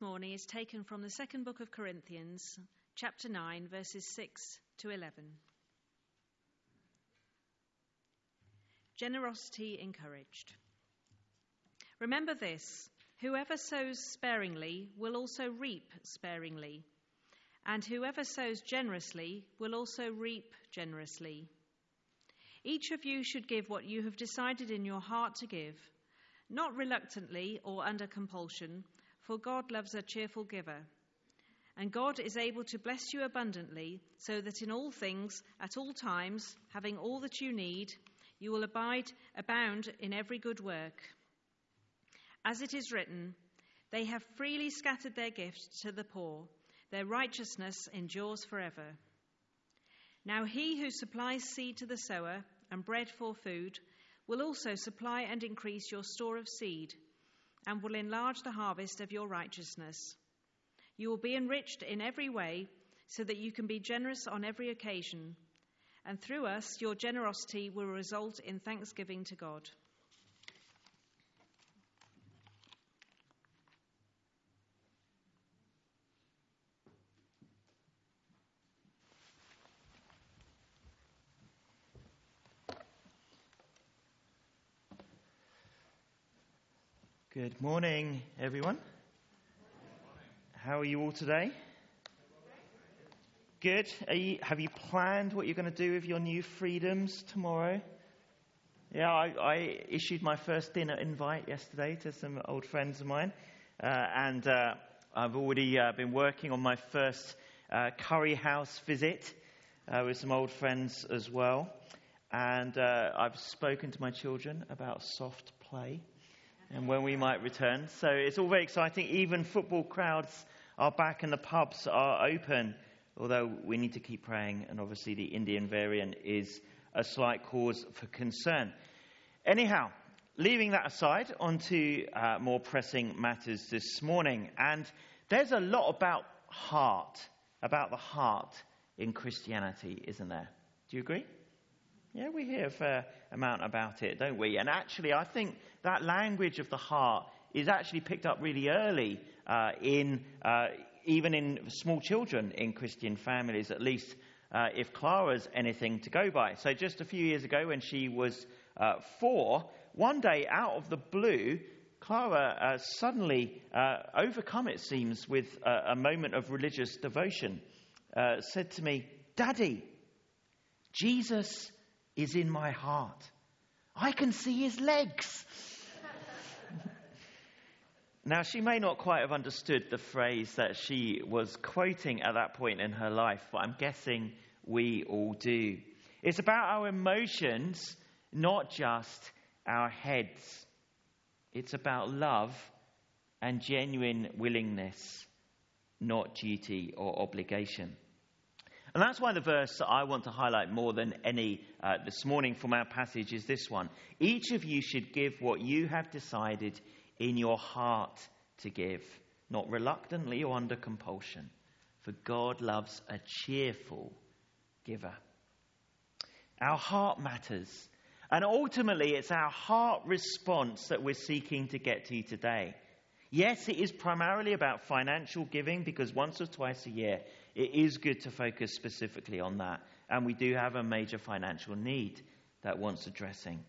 morning is taken from the second book of Corinthians, chapter 9, verses 6 to 11. Generosity encouraged. Remember this whoever sows sparingly will also reap sparingly, and whoever sows generously will also reap generously. Each of you should give what you have decided in your heart to give, not reluctantly or under compulsion for God loves a cheerful giver. And God is able to bless you abundantly, so that in all things, at all times, having all that you need, you will abide, abound in every good work. As it is written, they have freely scattered their gifts to the poor, their righteousness endures forever. Now he who supplies seed to the sower and bread for food will also supply and increase your store of seed and will enlarge the harvest of your righteousness. You will be enriched in every way so that you can be generous on every occasion, and through us, your generosity will result in thanksgiving to God. Good morning, everyone. How are you all today? Good. You, have you planned what you're going to do with your new freedoms tomorrow? Yeah, I, I issued my first dinner invite yesterday to some old friends of mine, uh, and uh, I've already uh, been working on my first uh, curry house visit uh, with some old friends as well. And uh, I've spoken to my children about soft play and when we might return. So it's all very exciting. Even football crowds are back and the pubs are open, although we need to keep praying, and obviously the Indian variant is a slight cause for concern. Anyhow, leaving that aside, on to uh, more pressing matters this morning. And there's a lot about heart, about the heart in Christianity, isn't there? Do you agree? Yeah, we hear a fair amount about it, don't we? And actually, I think that language of the heart is actually picked up really early uh, in uh, even in small children in Christian families, at least uh, if Clara's anything to go by. So just a few years ago, when she was uh, four, one day out of the blue, Clara uh, suddenly, uh, overcome it seems with a moment of religious devotion, said to me, "Daddy, Jesus." Is in my heart. I can see his legs. now, she may not quite have understood the phrase that she was quoting at that point in her life, but I'm guessing we all do. It's about our emotions, not just our heads. It's about love and genuine willingness, not duty or obligation. And that's why the verse that I want to highlight more than any uh, this morning from our passage is this one. Each of you should give what you have decided in your heart to give, not reluctantly or under compulsion, for God loves a cheerful giver. Our heart matters. And ultimately, it's our heart response that we're seeking to get to today. Yes, it is primarily about financial giving because once or twice a year it is good to focus specifically on that. And we do have a major financial need that wants addressing.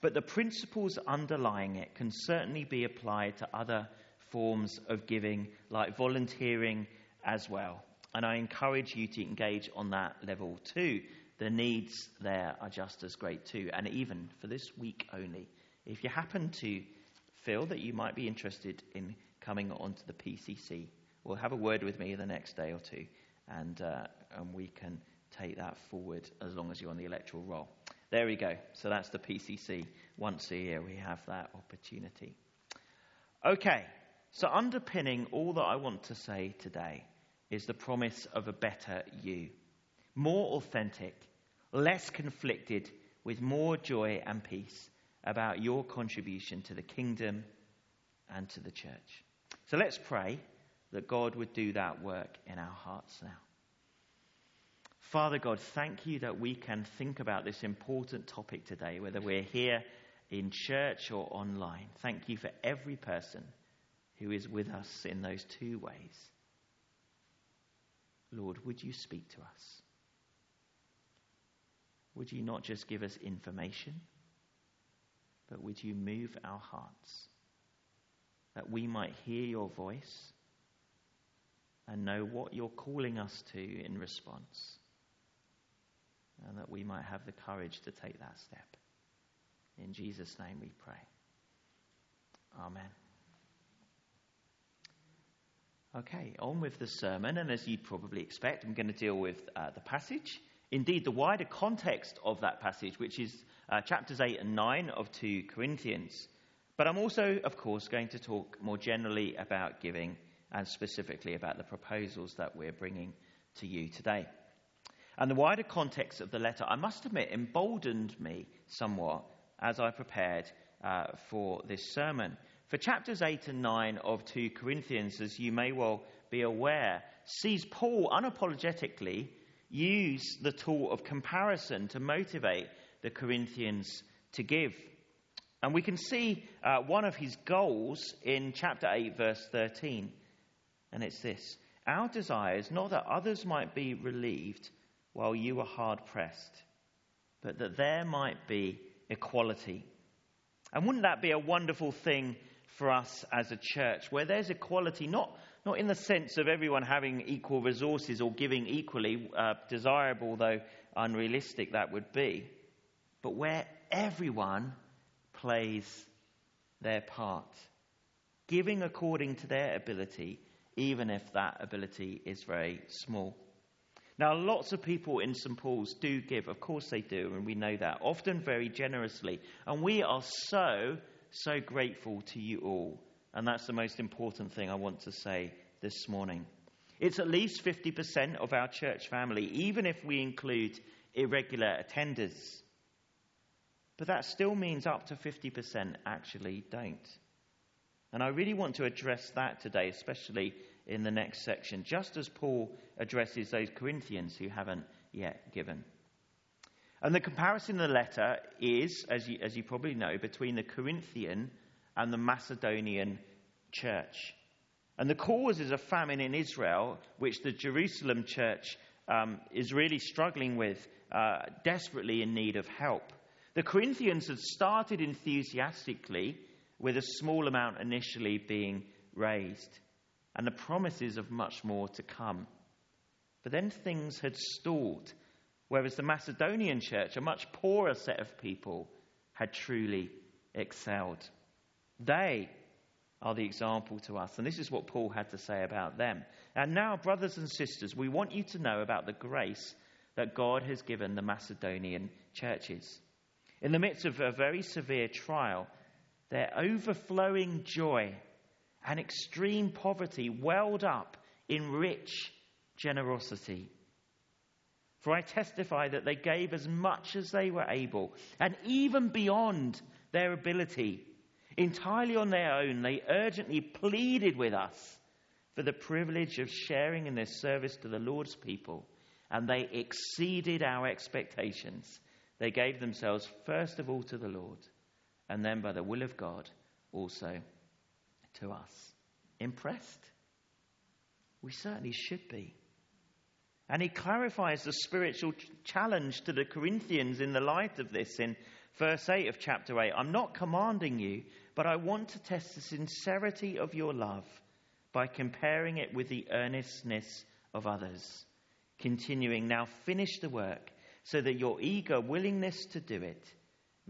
But the principles underlying it can certainly be applied to other forms of giving, like volunteering as well. And I encourage you to engage on that level too. The needs there are just as great too. And even for this week only, if you happen to feel that you might be interested in coming onto the PCC, well, have a word with me the next day or two, and, uh, and we can take that forward as long as you're on the electoral roll. There we go. So that's the PCC. Once a year, we have that opportunity. Okay, so underpinning all that I want to say today is the promise of a better you. More authentic, less conflicted, with more joy and peace about your contribution to the kingdom and to the church. So let's pray that God would do that work in our hearts now. Father God, thank you that we can think about this important topic today, whether we're here in church or online. Thank you for every person who is with us in those two ways. Lord, would you speak to us? Would you not just give us information, but would you move our hearts that we might hear your voice and know what you're calling us to in response, and that we might have the courage to take that step? In Jesus' name we pray. Amen. Okay, on with the sermon, and as you'd probably expect, I'm going to deal with uh, the passage. Indeed, the wider context of that passage, which is uh, chapters 8 and 9 of 2 Corinthians. But I'm also, of course, going to talk more generally about giving and specifically about the proposals that we're bringing to you today. And the wider context of the letter, I must admit, emboldened me somewhat as I prepared uh, for this sermon. For chapters 8 and 9 of 2 Corinthians, as you may well be aware, sees Paul unapologetically use the tool of comparison to motivate the Corinthians to give. And we can see uh, one of his goals in chapter 8, verse 13. And it's this Our desire is not that others might be relieved while you are hard pressed, but that there might be equality. And wouldn't that be a wonderful thing for us as a church, where there's equality, not, not in the sense of everyone having equal resources or giving equally, uh, desirable though unrealistic that would be, but where everyone plays their part, giving according to their ability, even if that ability is very small. Now, lots of people in St. Paul's do give, of course they do, and we know that, often very generously. And we are so so grateful to you all. And that's the most important thing I want to say this morning. It's at least 50% of our church family, even if we include irregular attenders. But that still means up to 50% actually don't. And I really want to address that today, especially in the next section, just as Paul addresses those Corinthians who haven't yet given. And the comparison in the letter is, as you, as you probably know, between the Corinthian and the Macedonian church. And the cause is a famine in Israel, which the Jerusalem church um, is really struggling with, uh, desperately in need of help. The Corinthians had started enthusiastically, with a small amount initially being raised, and the promises of much more to come. But then things had stalled whereas the Macedonian church, a much poorer set of people, had truly excelled. They are the example to us, and this is what Paul had to say about them. And now, brothers and sisters, we want you to know about the grace that God has given the Macedonian churches. In the midst of a very severe trial, their overflowing joy and extreme poverty welled up in rich generosity. For I testify that they gave as much as they were able, and even beyond their ability. Entirely on their own, they urgently pleaded with us for the privilege of sharing in their service to the Lord's people, and they exceeded our expectations. They gave themselves first of all to the Lord, and then by the will of God also to us. Impressed? We certainly should be. And he clarifies the spiritual challenge to the Corinthians in the light of this in verse 8 of chapter 8. I'm not commanding you, but I want to test the sincerity of your love by comparing it with the earnestness of others. Continuing, now finish the work so that your eager willingness to do it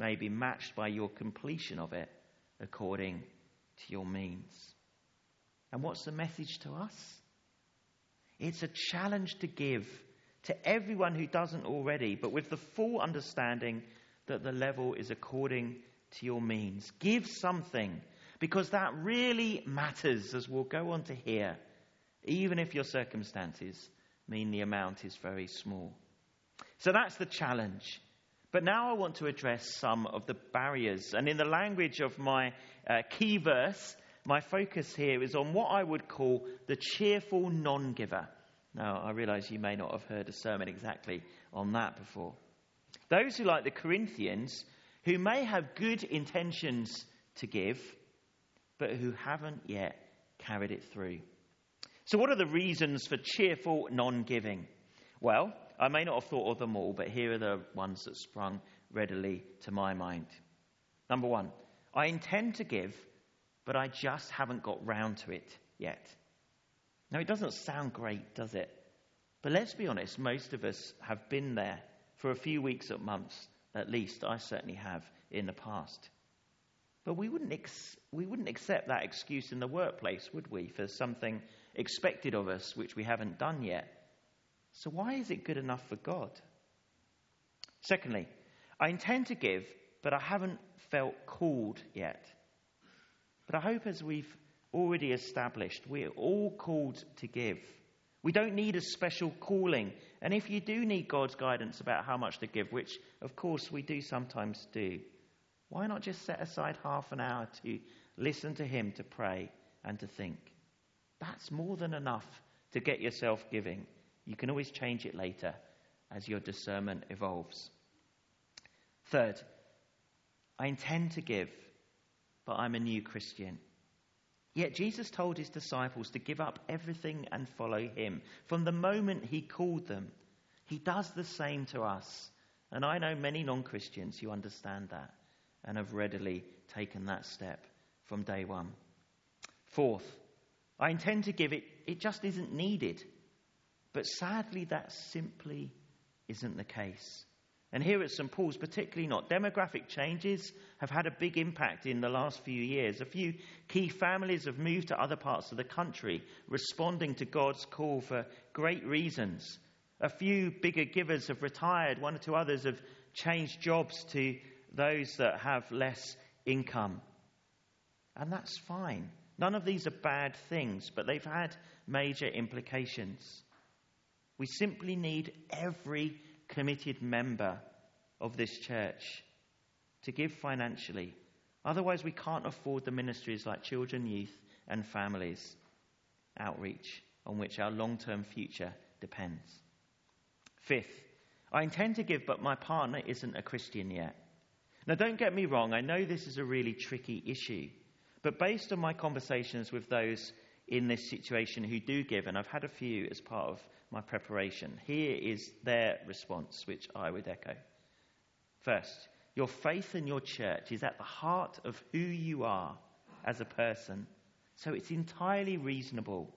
may be matched by your completion of it according to your means. And what's the message to us? It's a challenge to give to everyone who doesn't already, but with the full understanding that the level is according to your means. Give something, because that really matters, as we'll go on to hear, even if your circumstances mean the amount is very small. So that's the challenge. But now I want to address some of the barriers. And in the language of my uh, key verse, my focus here is on what I would call the cheerful non giver. Now, I realize you may not have heard a sermon exactly on that before. Those who, like the Corinthians, who may have good intentions to give, but who haven't yet carried it through. So, what are the reasons for cheerful non giving? Well, I may not have thought of them all, but here are the ones that sprung readily to my mind. Number one, I intend to give, but I just haven't got round to it yet. Now, it doesn't sound great, does it? But let's be honest, most of us have been there for a few weeks or months, at least. I certainly have in the past. But we wouldn't, ex- we wouldn't accept that excuse in the workplace, would we, for something expected of us which we haven't done yet? So, why is it good enough for God? Secondly, I intend to give, but I haven't felt called yet. But I hope, as we've already established, we're all called to give. We don't need a special calling. And if you do need God's guidance about how much to give, which of course we do sometimes do, why not just set aside half an hour to listen to Him, to pray, and to think? That's more than enough to get yourself giving. You can always change it later as your discernment evolves. Third, I intend to give, but I'm a new Christian. Yet Jesus told his disciples to give up everything and follow him. From the moment he called them, he does the same to us. And I know many non Christians who understand that and have readily taken that step from day one. Fourth, I intend to give it, it just isn't needed. But sadly, that simply isn't the case. And here at St. Paul's, particularly not. Demographic changes have had a big impact in the last few years. A few key families have moved to other parts of the country, responding to God's call for great reasons. A few bigger givers have retired, one or two others have changed jobs to those that have less income. And that's fine. None of these are bad things, but they've had major implications. We simply need every committed member of this church to give financially. Otherwise, we can't afford the ministries like children, youth, and families outreach on which our long term future depends. Fifth, I intend to give, but my partner isn't a Christian yet. Now, don't get me wrong, I know this is a really tricky issue, but based on my conversations with those in this situation who do give, and I've had a few as part of my preparation. Here is their response, which I would echo. First, your faith in your church is at the heart of who you are as a person, so it's entirely reasonable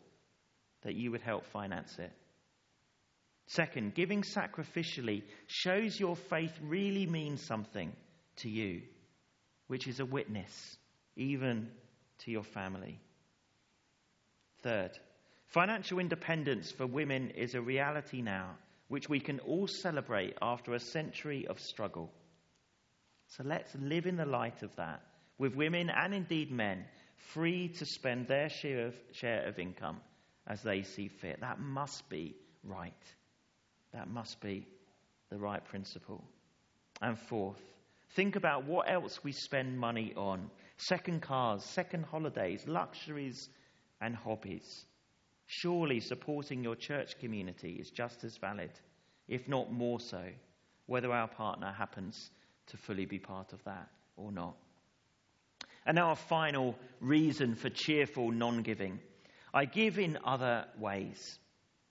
that you would help finance it. Second, giving sacrificially shows your faith really means something to you, which is a witness, even to your family. Third, Financial independence for women is a reality now, which we can all celebrate after a century of struggle. So let's live in the light of that, with women and indeed men free to spend their share of, share of income as they see fit. That must be right. That must be the right principle. And fourth, think about what else we spend money on second cars, second holidays, luxuries, and hobbies. Surely supporting your church community is just as valid, if not more so, whether our partner happens to fully be part of that or not. And now, a final reason for cheerful non giving I give in other ways.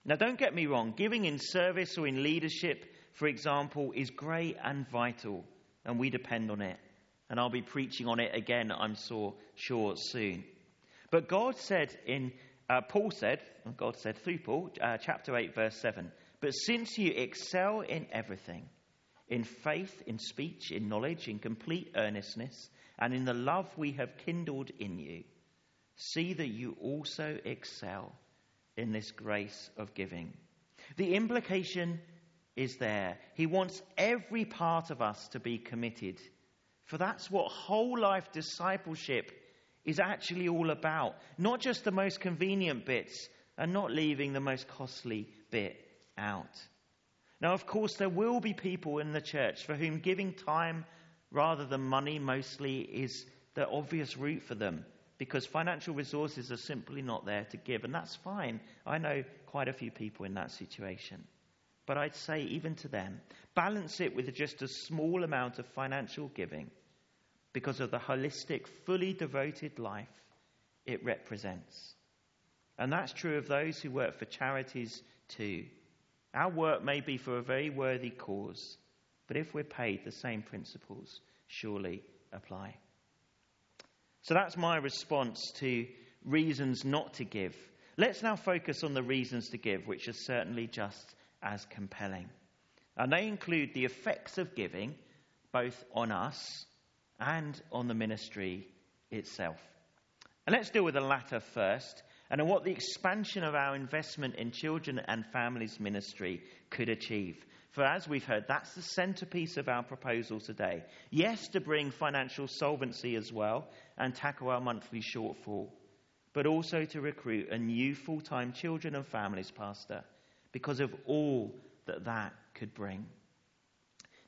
Now, don't get me wrong, giving in service or in leadership, for example, is great and vital, and we depend on it. And I'll be preaching on it again, I'm sure, soon. But God said in uh, Paul said, God said through Paul, uh, chapter 8, verse 7, But since you excel in everything, in faith, in speech, in knowledge, in complete earnestness, and in the love we have kindled in you, see that you also excel in this grace of giving. The implication is there. He wants every part of us to be committed. For that's what whole life discipleship is actually all about. Not just the most convenient bits and not leaving the most costly bit out. Now, of course, there will be people in the church for whom giving time rather than money mostly is the obvious route for them because financial resources are simply not there to give. And that's fine. I know quite a few people in that situation. But I'd say, even to them, balance it with just a small amount of financial giving because of the holistic, fully devoted life it represents. And that's true of those who work for charities too. Our work may be for a very worthy cause, but if we're paid, the same principles surely apply. So that's my response to reasons not to give. Let's now focus on the reasons to give, which are certainly just as compelling. And they include the effects of giving, both on us and on the ministry itself. And let's deal with the latter first, and on what the expansion of our investment in children and families ministry could achieve. For as we've heard, that's the centerpiece of our proposal today. Yes, to bring financial solvency as well and tackle our monthly shortfall, but also to recruit a new full time children and families pastor because of all that that could bring.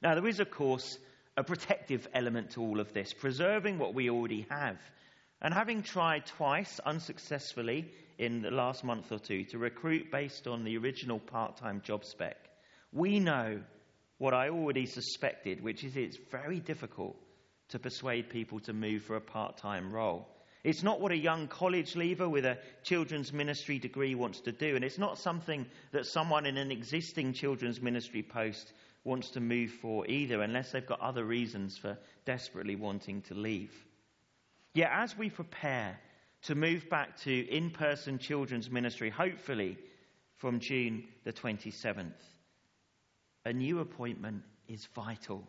Now, there is, of course, a protective element to all of this, preserving what we already have. And having tried twice unsuccessfully in the last month or two to recruit based on the original part time job spec, we know what I already suspected, which is it's very difficult to persuade people to move for a part time role. It's not what a young college leaver with a children's ministry degree wants to do, and it's not something that someone in an existing children's ministry post wants to move for either, unless they've got other reasons for desperately wanting to leave. Yet, as we prepare to move back to in person children's ministry, hopefully from June the 27th, a new appointment is vital.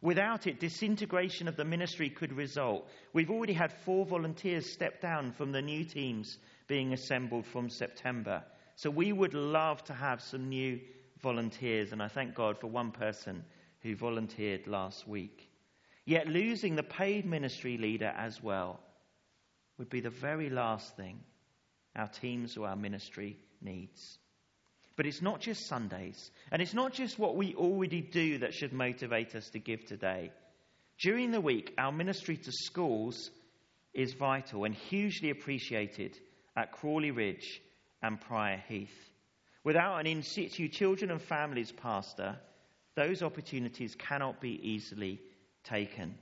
Without it, disintegration of the ministry could result. We've already had four volunteers step down from the new teams being assembled from September. So we would love to have some new volunteers, and I thank God for one person who volunteered last week. Yet losing the paid ministry leader as well would be the very last thing our teams or our ministry needs. But it's not just Sundays, and it's not just what we already do that should motivate us to give today. During the week, our ministry to schools is vital and hugely appreciated at Crawley Ridge and Prior Heath. Without an in situ children and families pastor, those opportunities cannot be easily taken.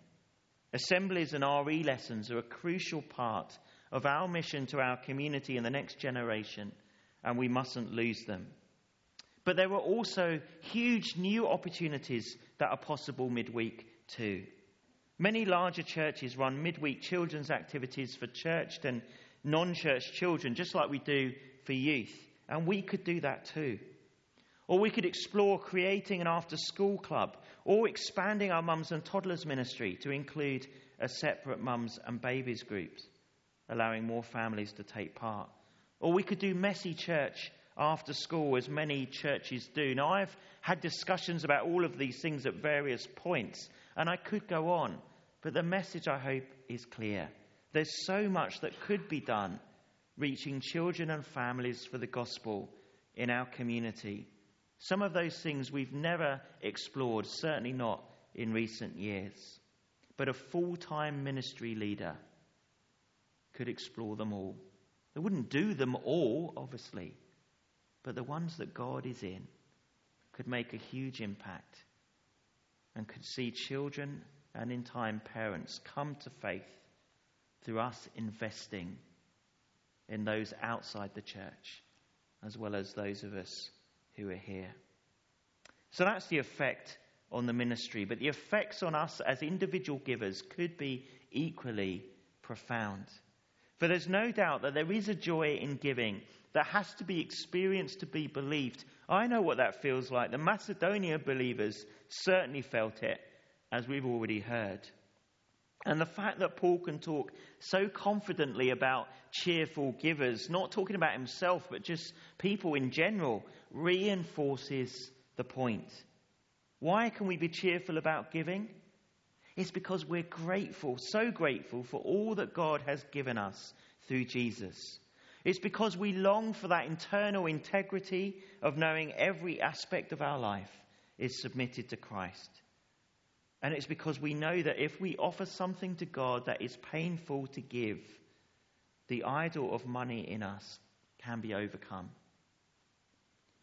Assemblies and RE lessons are a crucial part of our mission to our community and the next generation, and we mustn't lose them. But there are also huge new opportunities that are possible midweek too. Many larger churches run midweek children's activities for churched and non church children, just like we do for youth. And we could do that too. Or we could explore creating an after school club or expanding our mums and toddlers ministry to include a separate mums and babies groups, allowing more families to take part. Or we could do messy church after school, as many churches do. Now, I've had discussions about all of these things at various points, and I could go on, but the message, I hope, is clear. There's so much that could be done reaching children and families for the gospel in our community. Some of those things we've never explored, certainly not in recent years. But a full time ministry leader could explore them all. They wouldn't do them all, obviously, but the ones that God is in could make a huge impact and could see children and in time parents come to faith through us investing in those outside the church as well as those of us who are here. So that's the effect on the ministry, but the effects on us as individual givers could be equally profound. For there's no doubt that there is a joy in giving that has to be experienced to be believed. I know what that feels like. The Macedonia believers certainly felt it, as we've already heard. And the fact that Paul can talk so confidently about cheerful givers, not talking about himself, but just people in general, reinforces the point. Why can we be cheerful about giving? It's because we're grateful, so grateful for all that God has given us through Jesus. It's because we long for that internal integrity of knowing every aspect of our life is submitted to Christ. And it's because we know that if we offer something to God that is painful to give, the idol of money in us can be overcome.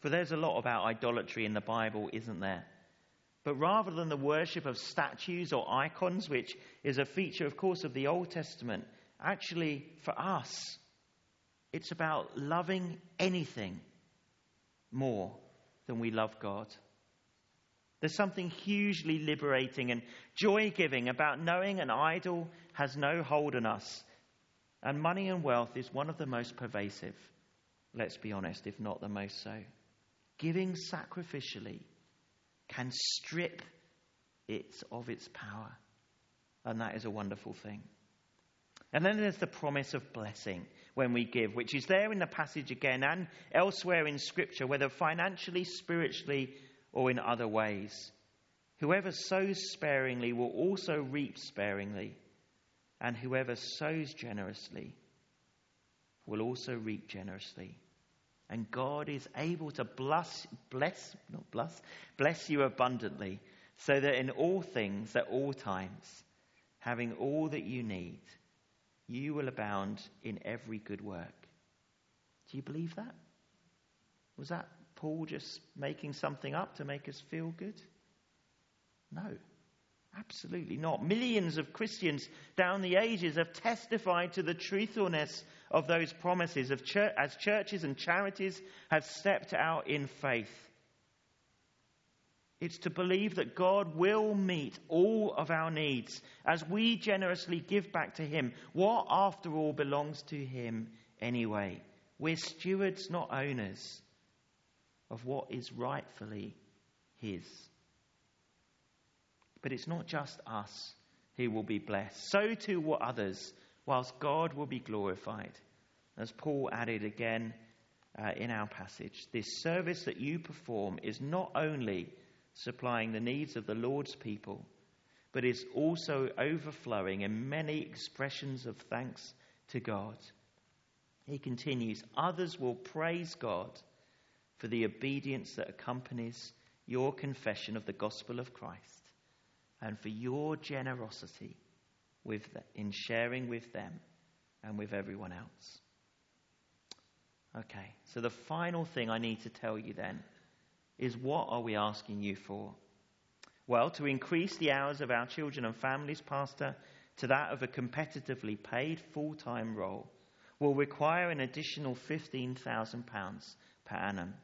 For there's a lot about idolatry in the Bible, isn't there? But rather than the worship of statues or icons, which is a feature, of course, of the Old Testament, actually, for us, It's about loving anything more than we love God. There's something hugely liberating and joy giving about knowing an idol has no hold on us. And money and wealth is one of the most pervasive, let's be honest, if not the most so. Giving sacrificially can strip it of its power. And that is a wonderful thing. And then there's the promise of blessing when we give, which is there in the passage again and elsewhere in Scripture, whether financially, spiritually, or in other ways. Whoever sows sparingly will also reap sparingly, and whoever sows generously will also reap generously. And God is able to bless, bless, not bless, bless you abundantly, so that in all things, at all times, having all that you need, you will abound in every good work. Do you believe that? Was that Paul just making something up to make us feel good? No, absolutely not. Millions of Christians down the ages have testified to the truthfulness of those promises of church, as churches and charities have stepped out in faith. It's to believe that God will meet all of our needs as we generously give back to Him what, after all, belongs to Him anyway. We're stewards, not owners, of what is rightfully His. But it's not just us who will be blessed, so too will others, whilst God will be glorified. As Paul added again uh, in our passage, this service that you perform is not only supplying the needs of the Lord's people, but is also overflowing in many expressions of thanks to God. He continues, Others will praise God for the obedience that accompanies your confession of the gospel of Christ and for your generosity with the, in sharing with them and with everyone else. Okay, so the final thing I need to tell you then is what are we asking you for? Well, to increase the hours of our children and families, Pastor, to that of a competitively paid full time role will require an additional £15,000 per annum.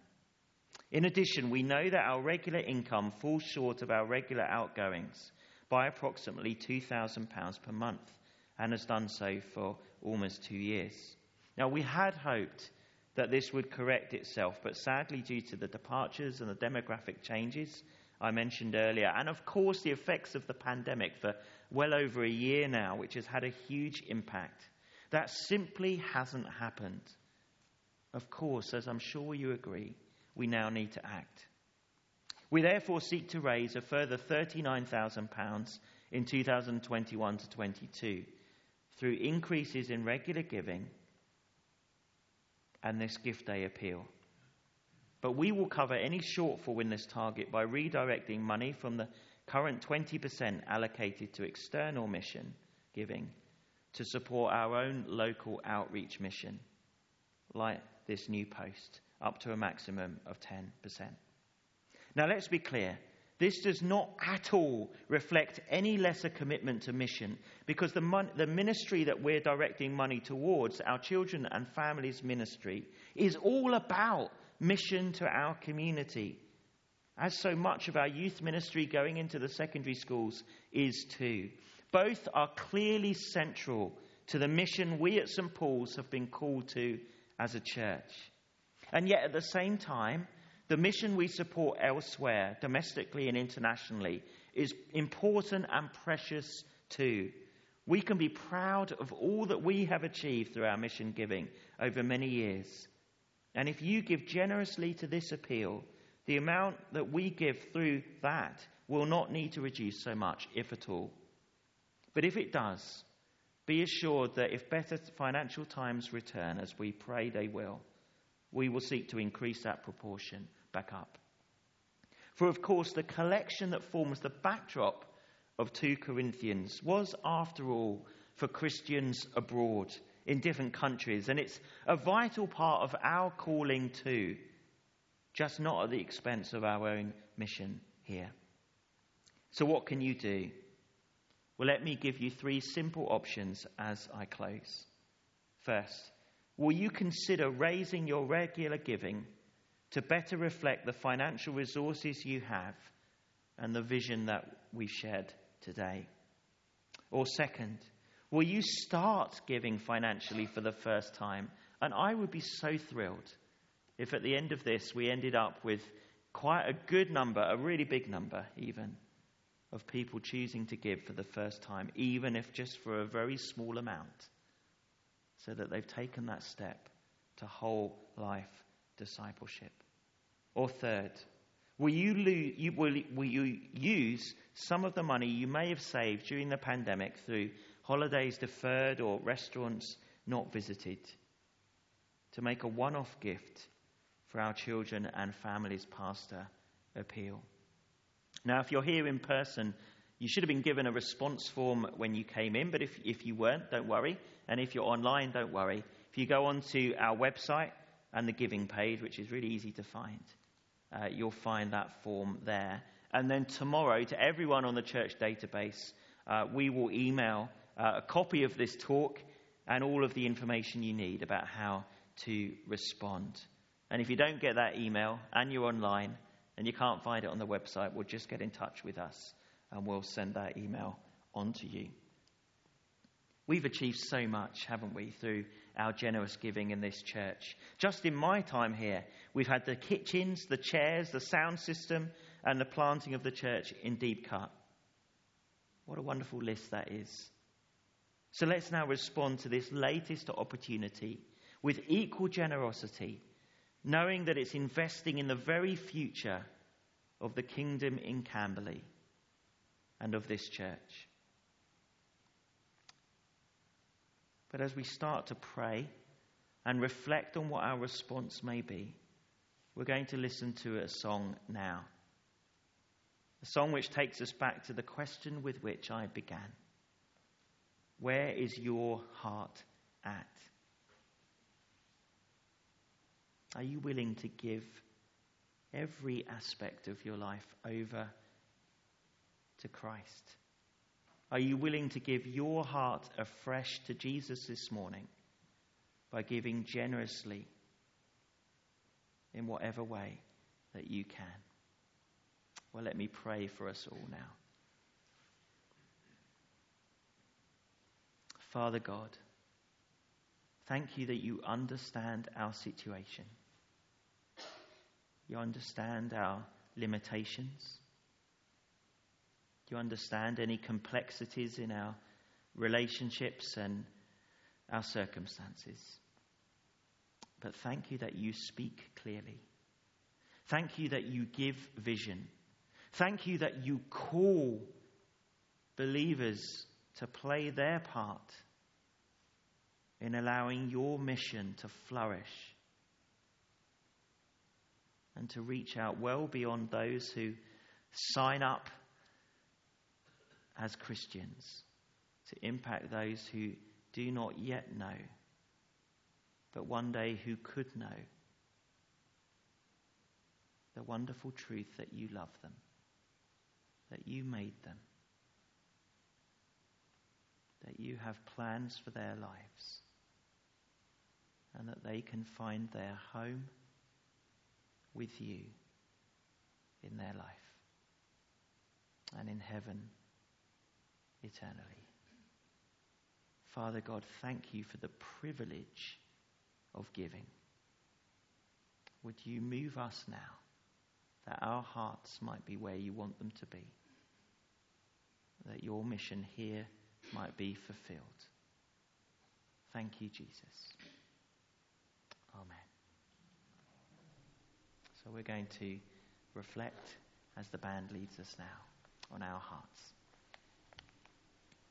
In addition, we know that our regular income falls short of our regular outgoings by approximately £2,000 per month and has done so for almost two years. Now, we had hoped that this would correct itself, but sadly, due to the departures and the demographic changes I mentioned earlier, and of course the effects of the pandemic for well over a year now, which has had a huge impact, that simply hasn't happened. Of course, as I'm sure you agree, we now need to act. We therefore seek to raise a further £39,000 in 2021 to 22 through increases in regular giving and this gift day appeal. But we will cover any shortfall in this target by redirecting money from the current 20% allocated to external mission giving to support our own local outreach mission, like this new post, up to a maximum of 10%. Now, let's be clear. This does not at all reflect any lesser commitment to mission because the, mon- the ministry that we're directing money towards, our children and families ministry, is all about mission to our community. As so much of our youth ministry going into the secondary schools is too. Both are clearly central to the mission we at St. Paul's have been called to as a church. And yet, at the same time, the mission we support elsewhere, domestically and internationally, is important and precious too. We can be proud of all that we have achieved through our mission giving over many years. And if you give generously to this appeal, the amount that we give through that will not need to reduce so much, if at all. But if it does, be assured that if better financial times return, as we pray they will, we will seek to increase that proportion back up. For, of course, the collection that forms the backdrop of 2 Corinthians was, after all, for Christians abroad in different countries, and it's a vital part of our calling too, just not at the expense of our own mission here. So, what can you do? Well, let me give you three simple options as I close. First, will you consider raising your regular giving to better reflect the financial resources you have and the vision that we've shared today? Or, second, will you start giving financially for the first time? And I would be so thrilled if at the end of this we ended up with quite a good number, a really big number even, of people choosing to give for the first time, even if just for a very small amount, so that they've taken that step to whole life discipleship. Or third, will you, will, will you use some of the money you may have saved during the pandemic through holidays deferred or restaurants not visited to make a one off gift for our children and families pastor appeal. Now, if you're here in person, you should have been given a response form when you came in, but if, if you weren't, don't worry. And if you're online, don't worry. If you go onto our website and the giving page, which is really easy to find, uh, you'll find that form there. And then tomorrow, to everyone on the church database, uh, we will email uh, a copy of this talk and all of the information you need about how to respond. And if you don't get that email and you're online and you can't find it on the website, well, just get in touch with us and we'll send that email on to you. We've achieved so much, haven't we, through our generous giving in this church. Just in my time here, we've had the kitchens, the chairs, the sound system, and the planting of the church in Deepcut. What a wonderful list that is. So let's now respond to this latest opportunity with equal generosity knowing that it's investing in the very future of the kingdom in Camberley and of this church. But as we start to pray and reflect on what our response may be, we're going to listen to a song now. A song which takes us back to the question with which I began Where is your heart at? Are you willing to give every aspect of your life over to Christ? Are you willing to give your heart afresh to Jesus this morning by giving generously in whatever way that you can? Well, let me pray for us all now. Father God, thank you that you understand our situation. You understand our limitations. You understand any complexities in our relationships and our circumstances. But thank you that you speak clearly. Thank you that you give vision. Thank you that you call believers to play their part in allowing your mission to flourish and to reach out well beyond those who sign up as Christians, to impact those who do not yet know, but one day who could know the wonderful truth that you love them, that you made them, that you have plans for their lives, and that they can find their home with you in their life and in heaven eternally. Father God, thank you for the privilege of giving. Would you move us now that our hearts might be where you want them to be? That your mission here might be fulfilled. Thank you, Jesus. Amen. So we're going to reflect as the band leads us now on our hearts.